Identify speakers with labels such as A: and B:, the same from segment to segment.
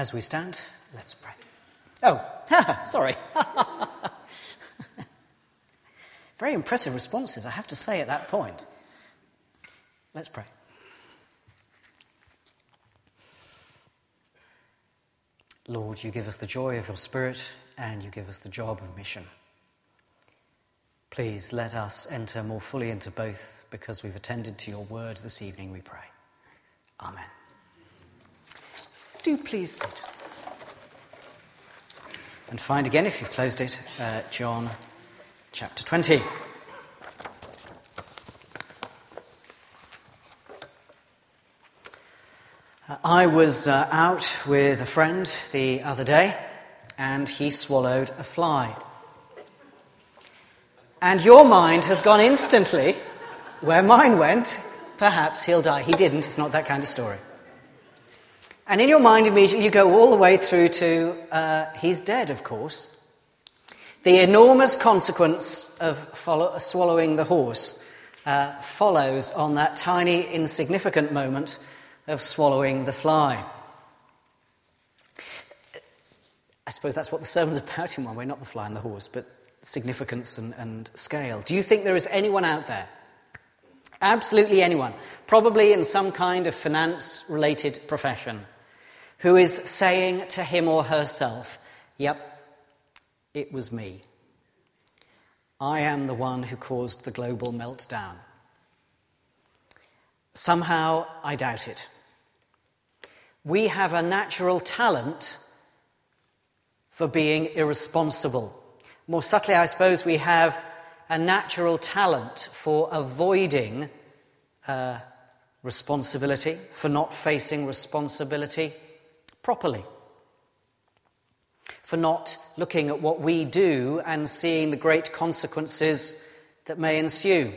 A: As we stand, let's pray. Oh, sorry. Very impressive responses, I have to say, at that point. Let's pray. Lord, you give us the joy of your Spirit and you give us the job of mission. Please let us enter more fully into both because we've attended to your word this evening, we pray. Amen. Do please sit. And find again, if you've closed it, uh, John chapter 20. Uh, I was uh, out with a friend the other day, and he swallowed a fly. And your mind has gone instantly where mine went. Perhaps he'll die. He didn't, it's not that kind of story. And in your mind, immediately, you go all the way through to uh, he's dead, of course. The enormous consequence of follow, swallowing the horse uh, follows on that tiny, insignificant moment of swallowing the fly. I suppose that's what the sermon's about in one way, not the fly and the horse, but significance and, and scale. Do you think there is anyone out there absolutely anyone, probably in some kind of finance related profession, who is saying to him or herself, Yep, it was me. I am the one who caused the global meltdown. Somehow, I doubt it. We have a natural talent for being irresponsible. More subtly, I suppose, we have a natural talent for avoiding uh, responsibility, for not facing responsibility properly, for not looking at what we do and seeing the great consequences that may ensue.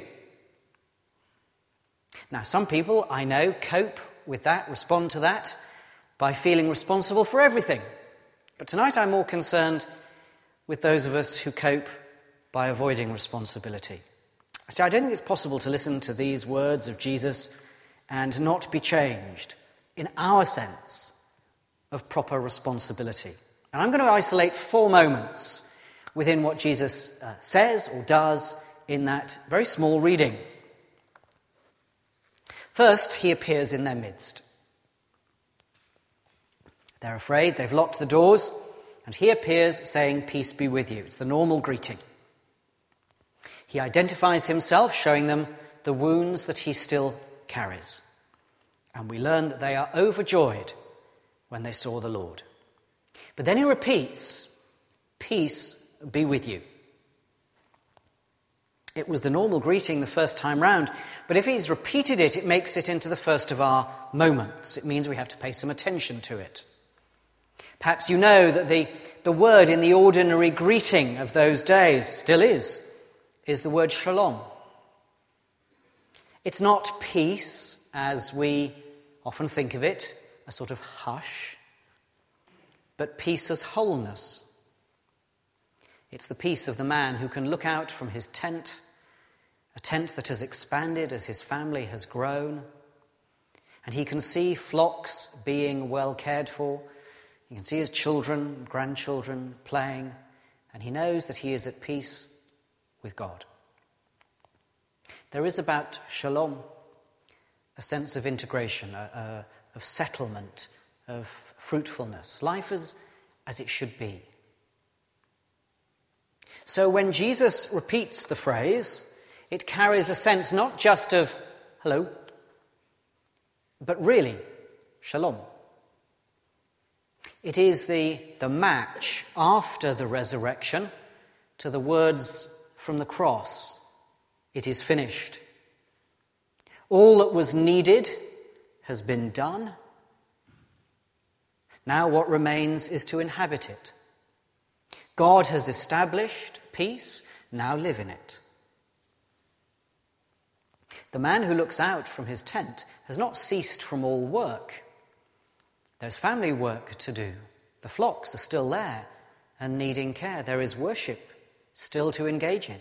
A: Now, some people I know cope with that, respond to that, by feeling responsible for everything. But tonight I'm more concerned with those of us who cope by avoiding responsibility. See, I don't think it's possible to listen to these words of Jesus and not be changed in our sense of proper responsibility. And I'm going to isolate four moments within what Jesus uh, says or does in that very small reading. First, he appears in their midst. They're afraid, they've locked the doors, and he appears saying, Peace be with you. It's the normal greeting. He identifies himself, showing them the wounds that he still carries. And we learn that they are overjoyed when they saw the Lord. But then he repeats, Peace be with you. It was the normal greeting the first time round, but if he's repeated it, it makes it into the first of our moments. It means we have to pay some attention to it. Perhaps you know that the, the word in the ordinary greeting of those days still is is the word shalom. It's not peace as we often think of it, a sort of hush, but peace as wholeness. It's the peace of the man who can look out from his tent, a tent that has expanded as his family has grown, and he can see flocks being well cared for. He can see his children, grandchildren playing, and he knows that he is at peace with God. There is about shalom a sense of integration, a, of settlement, of fruitfulness. Life is as it should be. So when Jesus repeats the phrase, it carries a sense not just of hello, but really shalom. It is the, the match after the resurrection to the words from the cross It is finished. All that was needed has been done. Now, what remains is to inhabit it. God has established peace, now live in it. The man who looks out from his tent has not ceased from all work. There's family work to do. The flocks are still there and needing care. There is worship still to engage in.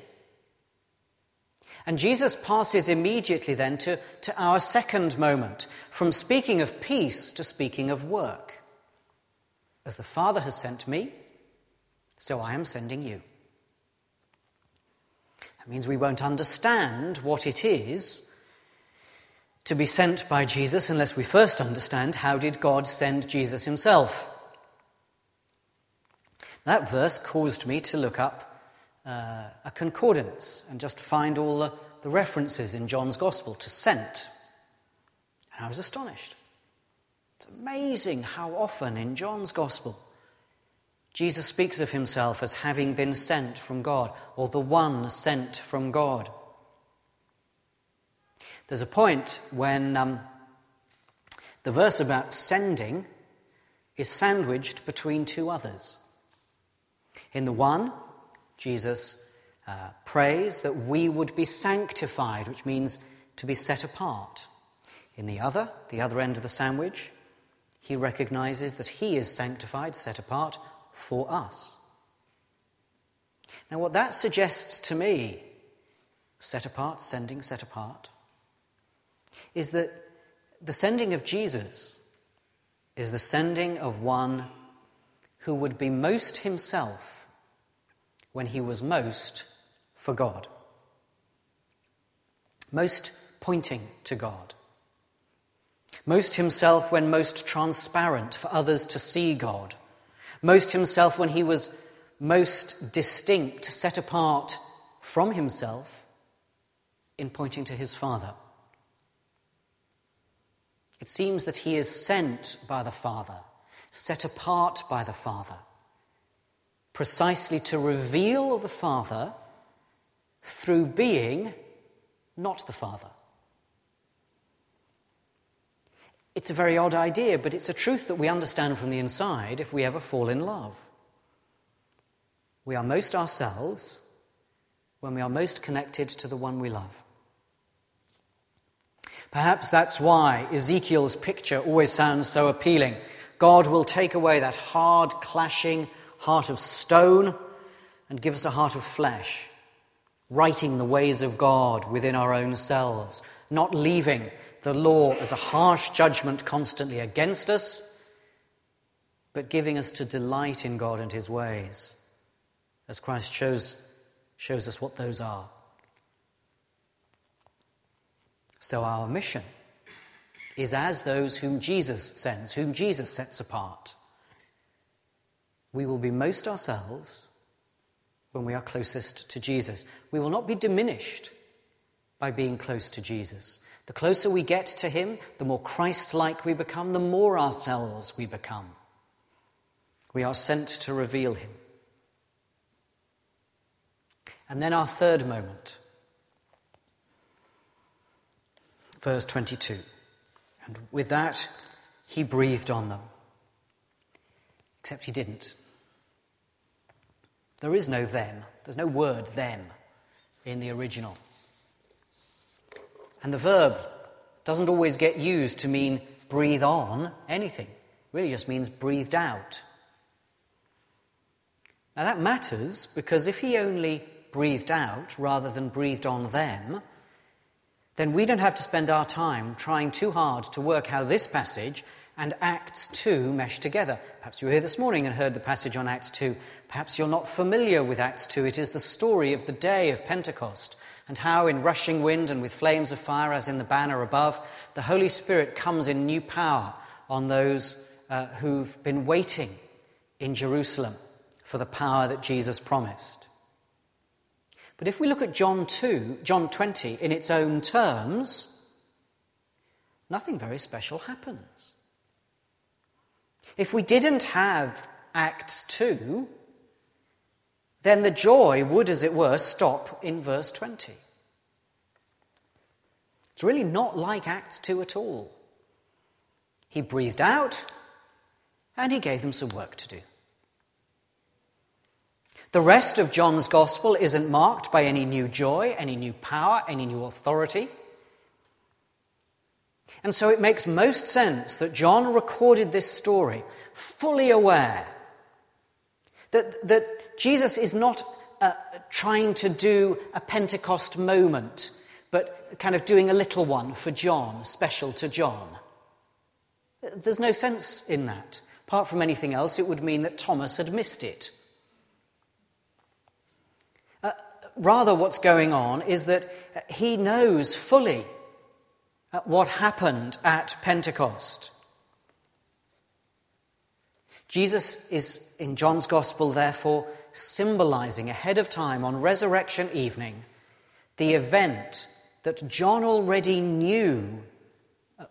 A: And Jesus passes immediately then to, to our second moment, from speaking of peace to speaking of work. As the Father has sent me, so I am sending you. That means we won't understand what it is to be sent by Jesus unless we first understand how did God send Jesus himself. That verse caused me to look up uh, a concordance and just find all the, the references in John's Gospel to sent. And I was astonished. It's amazing how often in John's Gospel Jesus speaks of himself as having been sent from God, or the one sent from God. There's a point when um, the verse about sending is sandwiched between two others. In the one, Jesus uh, prays that we would be sanctified, which means to be set apart. In the other, the other end of the sandwich, he recognizes that he is sanctified, set apart for us. Now, what that suggests to me, set apart, sending, set apart, is that the sending of Jesus is the sending of one who would be most himself when he was most for God, most pointing to God, most himself when most transparent for others to see God. Most himself when he was most distinct, set apart from himself in pointing to his Father. It seems that he is sent by the Father, set apart by the Father, precisely to reveal the Father through being not the Father. It's a very odd idea, but it's a truth that we understand from the inside if we ever fall in love. We are most ourselves when we are most connected to the one we love. Perhaps that's why Ezekiel's picture always sounds so appealing. God will take away that hard, clashing heart of stone and give us a heart of flesh, writing the ways of God within our own selves, not leaving the law as a harsh judgment constantly against us, but giving us to delight in God and His ways, as Christ shows, shows us what those are. So, our mission is as those whom Jesus sends, whom Jesus sets apart. We will be most ourselves when we are closest to Jesus. We will not be diminished by being close to Jesus. The closer we get to Him, the more Christ like we become, the more ourselves we become. We are sent to reveal Him. And then our third moment. Verse 22. And with that, he breathed on them. Except he didn't. There is no them. There's no word them in the original. And the verb doesn't always get used to mean breathe on anything, it really just means breathed out. Now that matters because if he only breathed out rather than breathed on them, then we don't have to spend our time trying too hard to work how this passage and Acts 2 mesh together. Perhaps you were here this morning and heard the passage on Acts 2. Perhaps you're not familiar with Acts 2. It is the story of the day of Pentecost and how, in rushing wind and with flames of fire, as in the banner above, the Holy Spirit comes in new power on those uh, who've been waiting in Jerusalem for the power that Jesus promised. But if we look at John 2, John 20 in its own terms, nothing very special happens. If we didn't have Acts 2, then the joy would, as it were, stop in verse 20. It's really not like Acts 2 at all. He breathed out and he gave them some work to do. The rest of John's gospel isn't marked by any new joy, any new power, any new authority. And so it makes most sense that John recorded this story fully aware that, that Jesus is not uh, trying to do a Pentecost moment, but kind of doing a little one for John, special to John. There's no sense in that. Apart from anything else, it would mean that Thomas had missed it. Uh, rather, what's going on is that he knows fully what happened at Pentecost. Jesus is, in John's Gospel, therefore, symbolizing ahead of time on resurrection evening the event that John already knew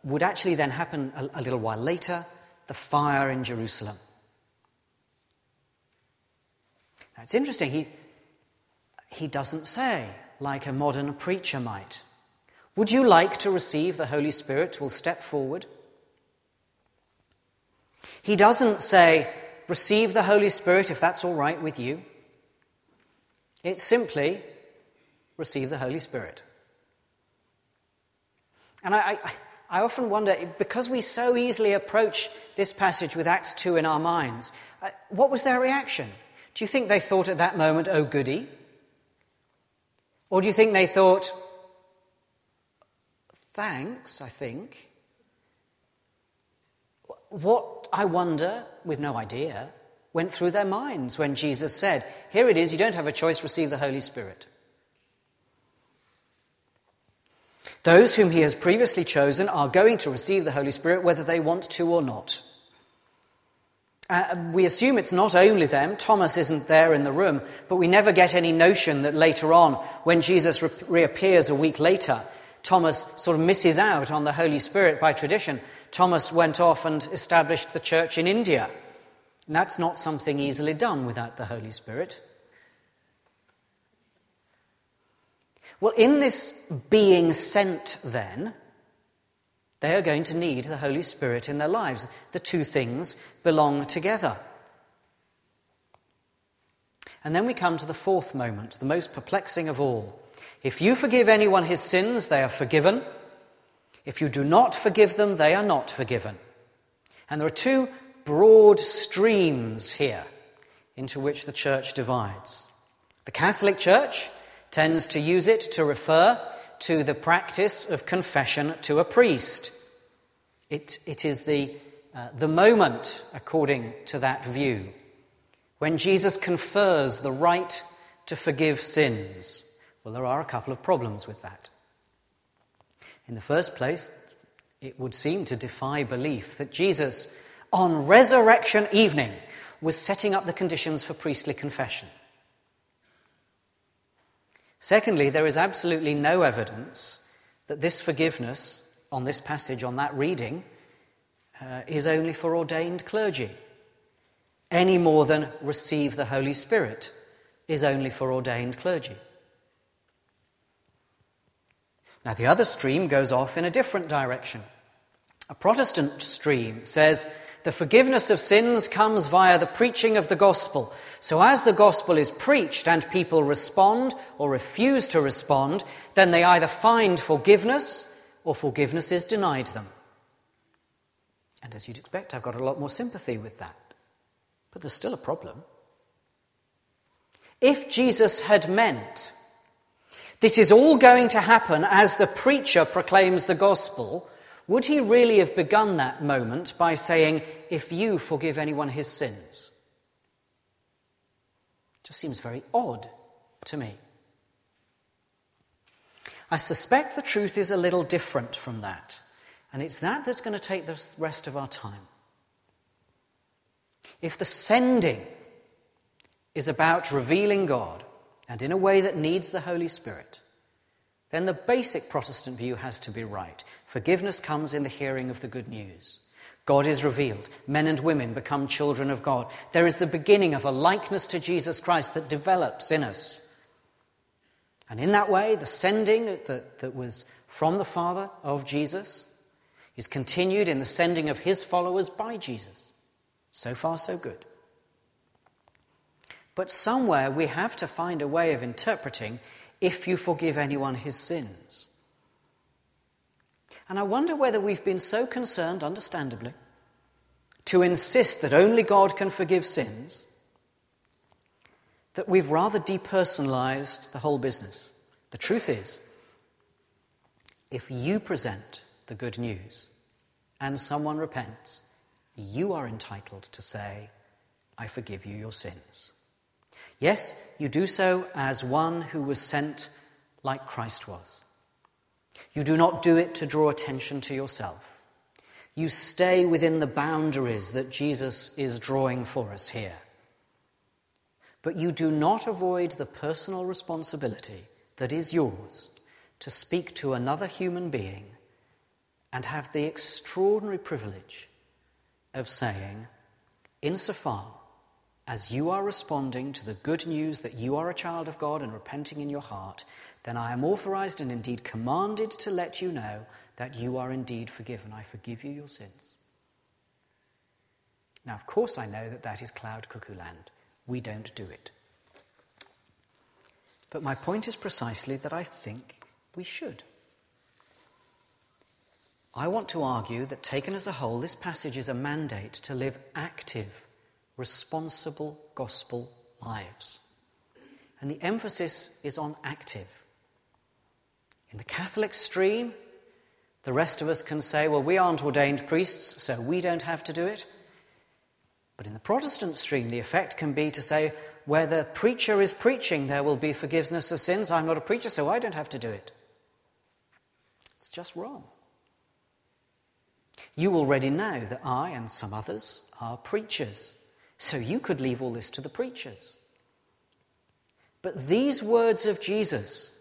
A: would actually then happen a, a little while later the fire in Jerusalem. Now, it's interesting, he, he doesn't say, like a modern preacher might, Would you like to receive the Holy Spirit? Will step forward. He doesn't say, Receive the Holy Spirit if that's all right with you. It's simply, Receive the Holy Spirit. And I, I, I, often wonder, because we so easily approach this passage with Acts 2 in our minds, uh, what was their reaction? Do you think they thought at that moment, oh, goody? Or do you think they thought, thanks, I think? What, I wonder, with no idea, went through their minds when Jesus said, Here it is, you don't have a choice, receive the Holy Spirit. Those whom he has previously chosen are going to receive the Holy Spirit whether they want to or not. Uh, we assume it's not only them. Thomas isn't there in the room, but we never get any notion that later on, when Jesus re- reappears a week later, Thomas sort of misses out on the Holy Spirit by tradition. Thomas went off and established the church in India. And that's not something easily done without the Holy Spirit. Well, in this being sent, then, they are going to need the Holy Spirit in their lives. The two things belong together. And then we come to the fourth moment, the most perplexing of all. If you forgive anyone his sins, they are forgiven. If you do not forgive them, they are not forgiven. And there are two broad streams here into which the church divides. The Catholic Church tends to use it to refer to the practice of confession to a priest. It, it is the, uh, the moment, according to that view, when Jesus confers the right to forgive sins. Well, there are a couple of problems with that. In the first place, it would seem to defy belief that Jesus, on resurrection evening, was setting up the conditions for priestly confession. Secondly, there is absolutely no evidence that this forgiveness on this passage, on that reading, uh, is only for ordained clergy, any more than receive the Holy Spirit is only for ordained clergy. Now, the other stream goes off in a different direction. A Protestant stream says the forgiveness of sins comes via the preaching of the gospel. So, as the gospel is preached and people respond or refuse to respond, then they either find forgiveness or forgiveness is denied them. And as you'd expect, I've got a lot more sympathy with that. But there's still a problem. If Jesus had meant this is all going to happen as the preacher proclaims the gospel, would he really have begun that moment by saying, If you forgive anyone his sins? It just seems very odd to me. I suspect the truth is a little different from that, and it's that that's going to take the rest of our time. If the sending is about revealing God, and in a way that needs the Holy Spirit, then the basic Protestant view has to be right. Forgiveness comes in the hearing of the good news. God is revealed. Men and women become children of God. There is the beginning of a likeness to Jesus Christ that develops in us. And in that way, the sending that, that was from the Father of Jesus is continued in the sending of his followers by Jesus. So far, so good. But somewhere we have to find a way of interpreting if you forgive anyone his sins. And I wonder whether we've been so concerned, understandably, to insist that only God can forgive sins, that we've rather depersonalized the whole business. The truth is, if you present the good news and someone repents, you are entitled to say, I forgive you your sins. Yes, you do so as one who was sent like Christ was. You do not do it to draw attention to yourself. You stay within the boundaries that Jesus is drawing for us here. But you do not avoid the personal responsibility that is yours to speak to another human being and have the extraordinary privilege of saying, insofar as you are responding to the good news that you are a child of God and repenting in your heart, then I am authorized and indeed commanded to let you know that you are indeed forgiven. I forgive you your sins. Now, of course, I know that that is cloud cuckoo land. We don't do it. But my point is precisely that I think we should. I want to argue that, taken as a whole, this passage is a mandate to live active, responsible gospel lives. And the emphasis is on active. In the Catholic stream, the rest of us can say, well, we aren't ordained priests, so we don't have to do it. But in the Protestant stream, the effect can be to say, where the preacher is preaching, there will be forgiveness of sins. I'm not a preacher, so I don't have to do it. It's just wrong. You already know that I and some others are preachers, so you could leave all this to the preachers. But these words of Jesus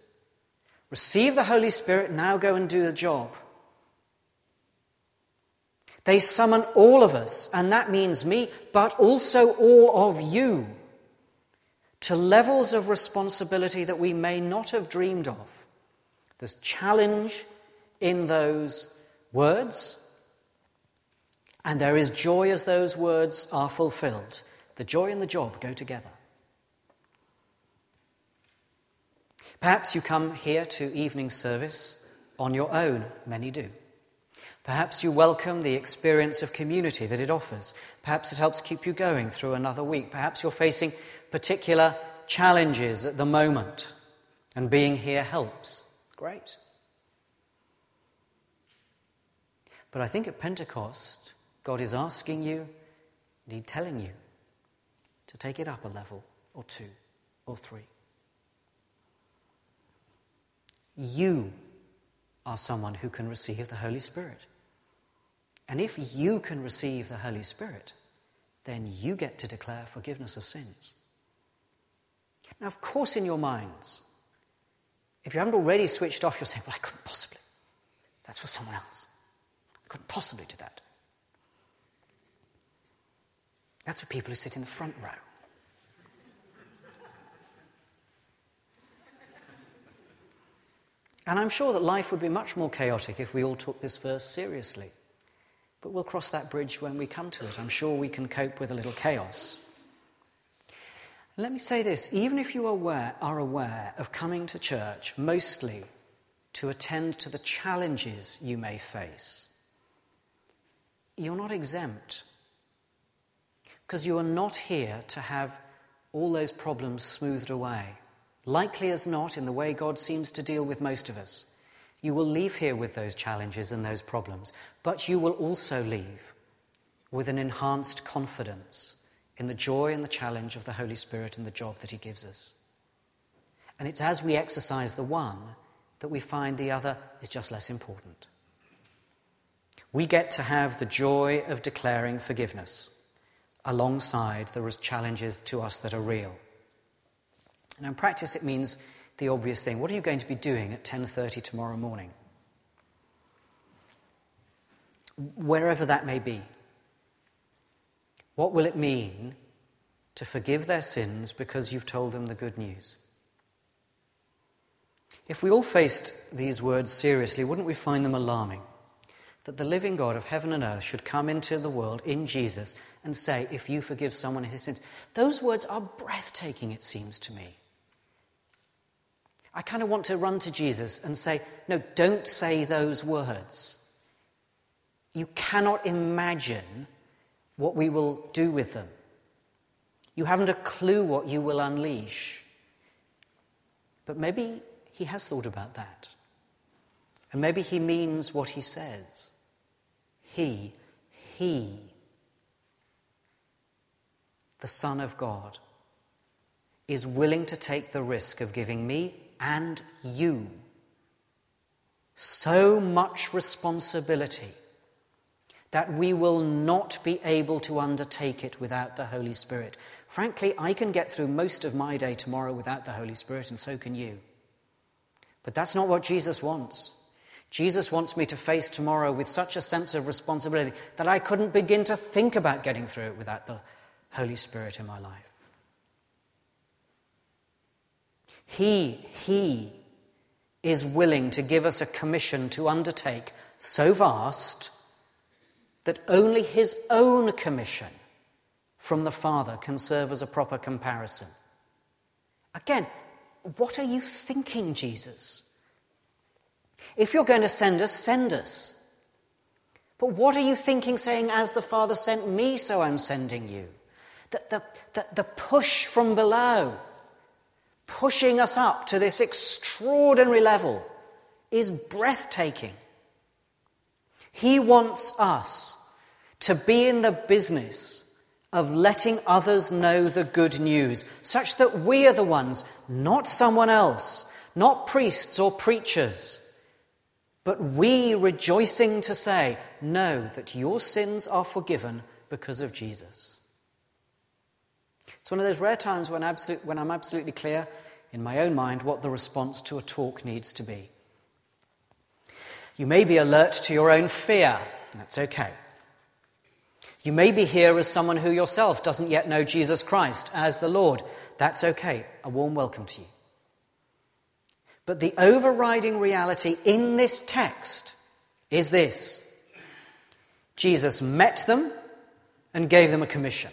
A: receive the Holy Spirit, now go and do the job. They summon all of us, and that means me, but also all of you, to levels of responsibility that we may not have dreamed of. There's challenge in those words, and there is joy as those words are fulfilled. The joy and the job go together. Perhaps you come here to evening service on your own, many do. Perhaps you welcome the experience of community that it offers. Perhaps it helps keep you going through another week. Perhaps you're facing particular challenges at the moment, and being here helps. Great. But I think at Pentecost, God is asking you, indeed telling you, to take it up a level or two or three. You are someone who can receive the Holy Spirit. And if you can receive the Holy Spirit, then you get to declare forgiveness of sins. Now, of course, in your minds, if you haven't already switched off, you're saying, Well, I couldn't possibly. That's for someone else. I couldn't possibly do that. That's for people who sit in the front row. And I'm sure that life would be much more chaotic if we all took this verse seriously. But we'll cross that bridge when we come to it. I'm sure we can cope with a little chaos. Let me say this even if you are aware, are aware of coming to church mostly to attend to the challenges you may face, you're not exempt because you are not here to have all those problems smoothed away. Likely as not, in the way God seems to deal with most of us, you will leave here with those challenges and those problems, but you will also leave with an enhanced confidence in the joy and the challenge of the Holy Spirit and the job that He gives us. And it's as we exercise the one that we find the other is just less important. We get to have the joy of declaring forgiveness alongside the challenges to us that are real. And in practice, it means the obvious thing. What are you going to be doing at 10:30 tomorrow morning? Wherever that may be. What will it mean to forgive their sins because you've told them the good news? If we all faced these words seriously, wouldn't we find them alarming? That the living God of heaven and earth should come into the world in Jesus and say, If you forgive someone his sins. Those words are breathtaking, it seems to me. I kind of want to run to Jesus and say, No, don't say those words. You cannot imagine what we will do with them. You haven't a clue what you will unleash. But maybe he has thought about that. And maybe he means what he says. He, he the Son of God, is willing to take the risk of giving me and you so much responsibility that we will not be able to undertake it without the Holy Spirit. Frankly, I can get through most of my day tomorrow without the Holy Spirit, and so can you. But that's not what Jesus wants. Jesus wants me to face tomorrow with such a sense of responsibility that I couldn't begin to think about getting through it without the Holy Spirit in my life. He, He is willing to give us a commission to undertake so vast that only His own commission from the Father can serve as a proper comparison. Again, what are you thinking, Jesus? If you're going to send us, send us. But what are you thinking, saying, as the Father sent me, so I'm sending you? The, the, the, the push from below pushing us up to this extraordinary level is breathtaking. He wants us to be in the business of letting others know the good news, such that we are the ones, not someone else, not priests or preachers, but we rejoicing to say, Know that your sins are forgiven because of Jesus. It's one of those rare times when, absolute, when I'm absolutely clear in my own mind what the response to a talk needs to be. You may be alert to your own fear. That's okay. You may be here as someone who yourself doesn't yet know Jesus Christ as the Lord. That's okay. A warm welcome to you. But the overriding reality in this text is this Jesus met them and gave them a commission.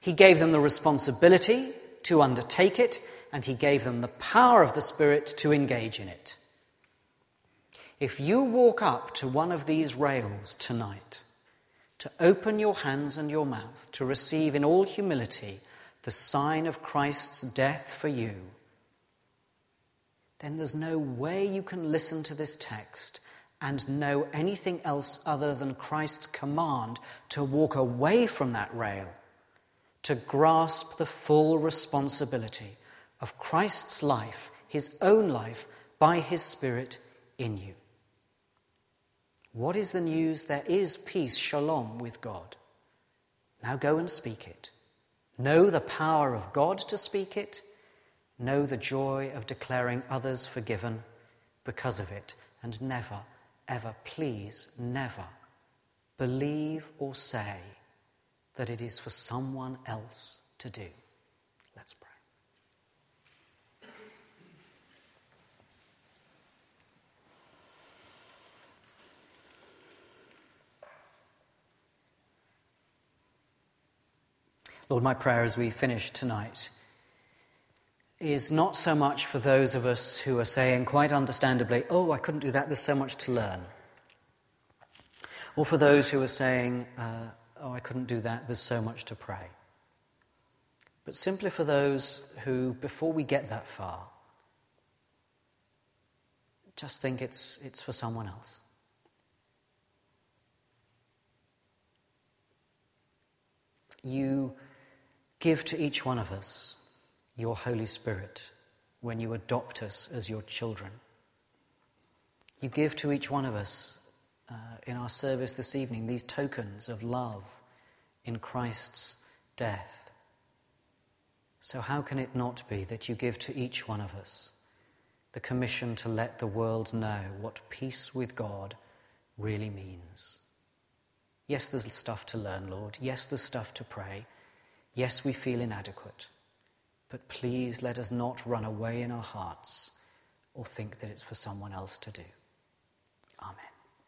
A: He gave them the responsibility to undertake it, and he gave them the power of the Spirit to engage in it. If you walk up to one of these rails tonight, to open your hands and your mouth, to receive in all humility the sign of Christ's death for you, then there's no way you can listen to this text and know anything else other than Christ's command to walk away from that rail to grasp the full responsibility of Christ's life, his own life, by his Spirit in you. What is the news? There is peace, shalom, with God. Now go and speak it. Know the power of God to speak it. Know the joy of declaring others forgiven because of it. And never, ever, please, never believe or say that it is for someone else to do. Let's pray. Lord, my prayer as we finish tonight is not so much for those of us who are saying, quite understandably, oh, I couldn't do that, there's so much to learn. Or for those who are saying, uh, oh, I couldn't do that, there's so much to pray. But simply for those who, before we get that far, just think it's, it's for someone else. You give to each one of us your Holy Spirit when you adopt us as your children. You give to each one of us uh, in our service this evening these tokens of love in Christ's death. So, how can it not be that you give to each one of us the commission to let the world know what peace with God really means? Yes, there's stuff to learn, Lord. Yes, there's stuff to pray. Yes, we feel inadequate. But please let us not run away in our hearts or think that it's for someone else to do. Amen.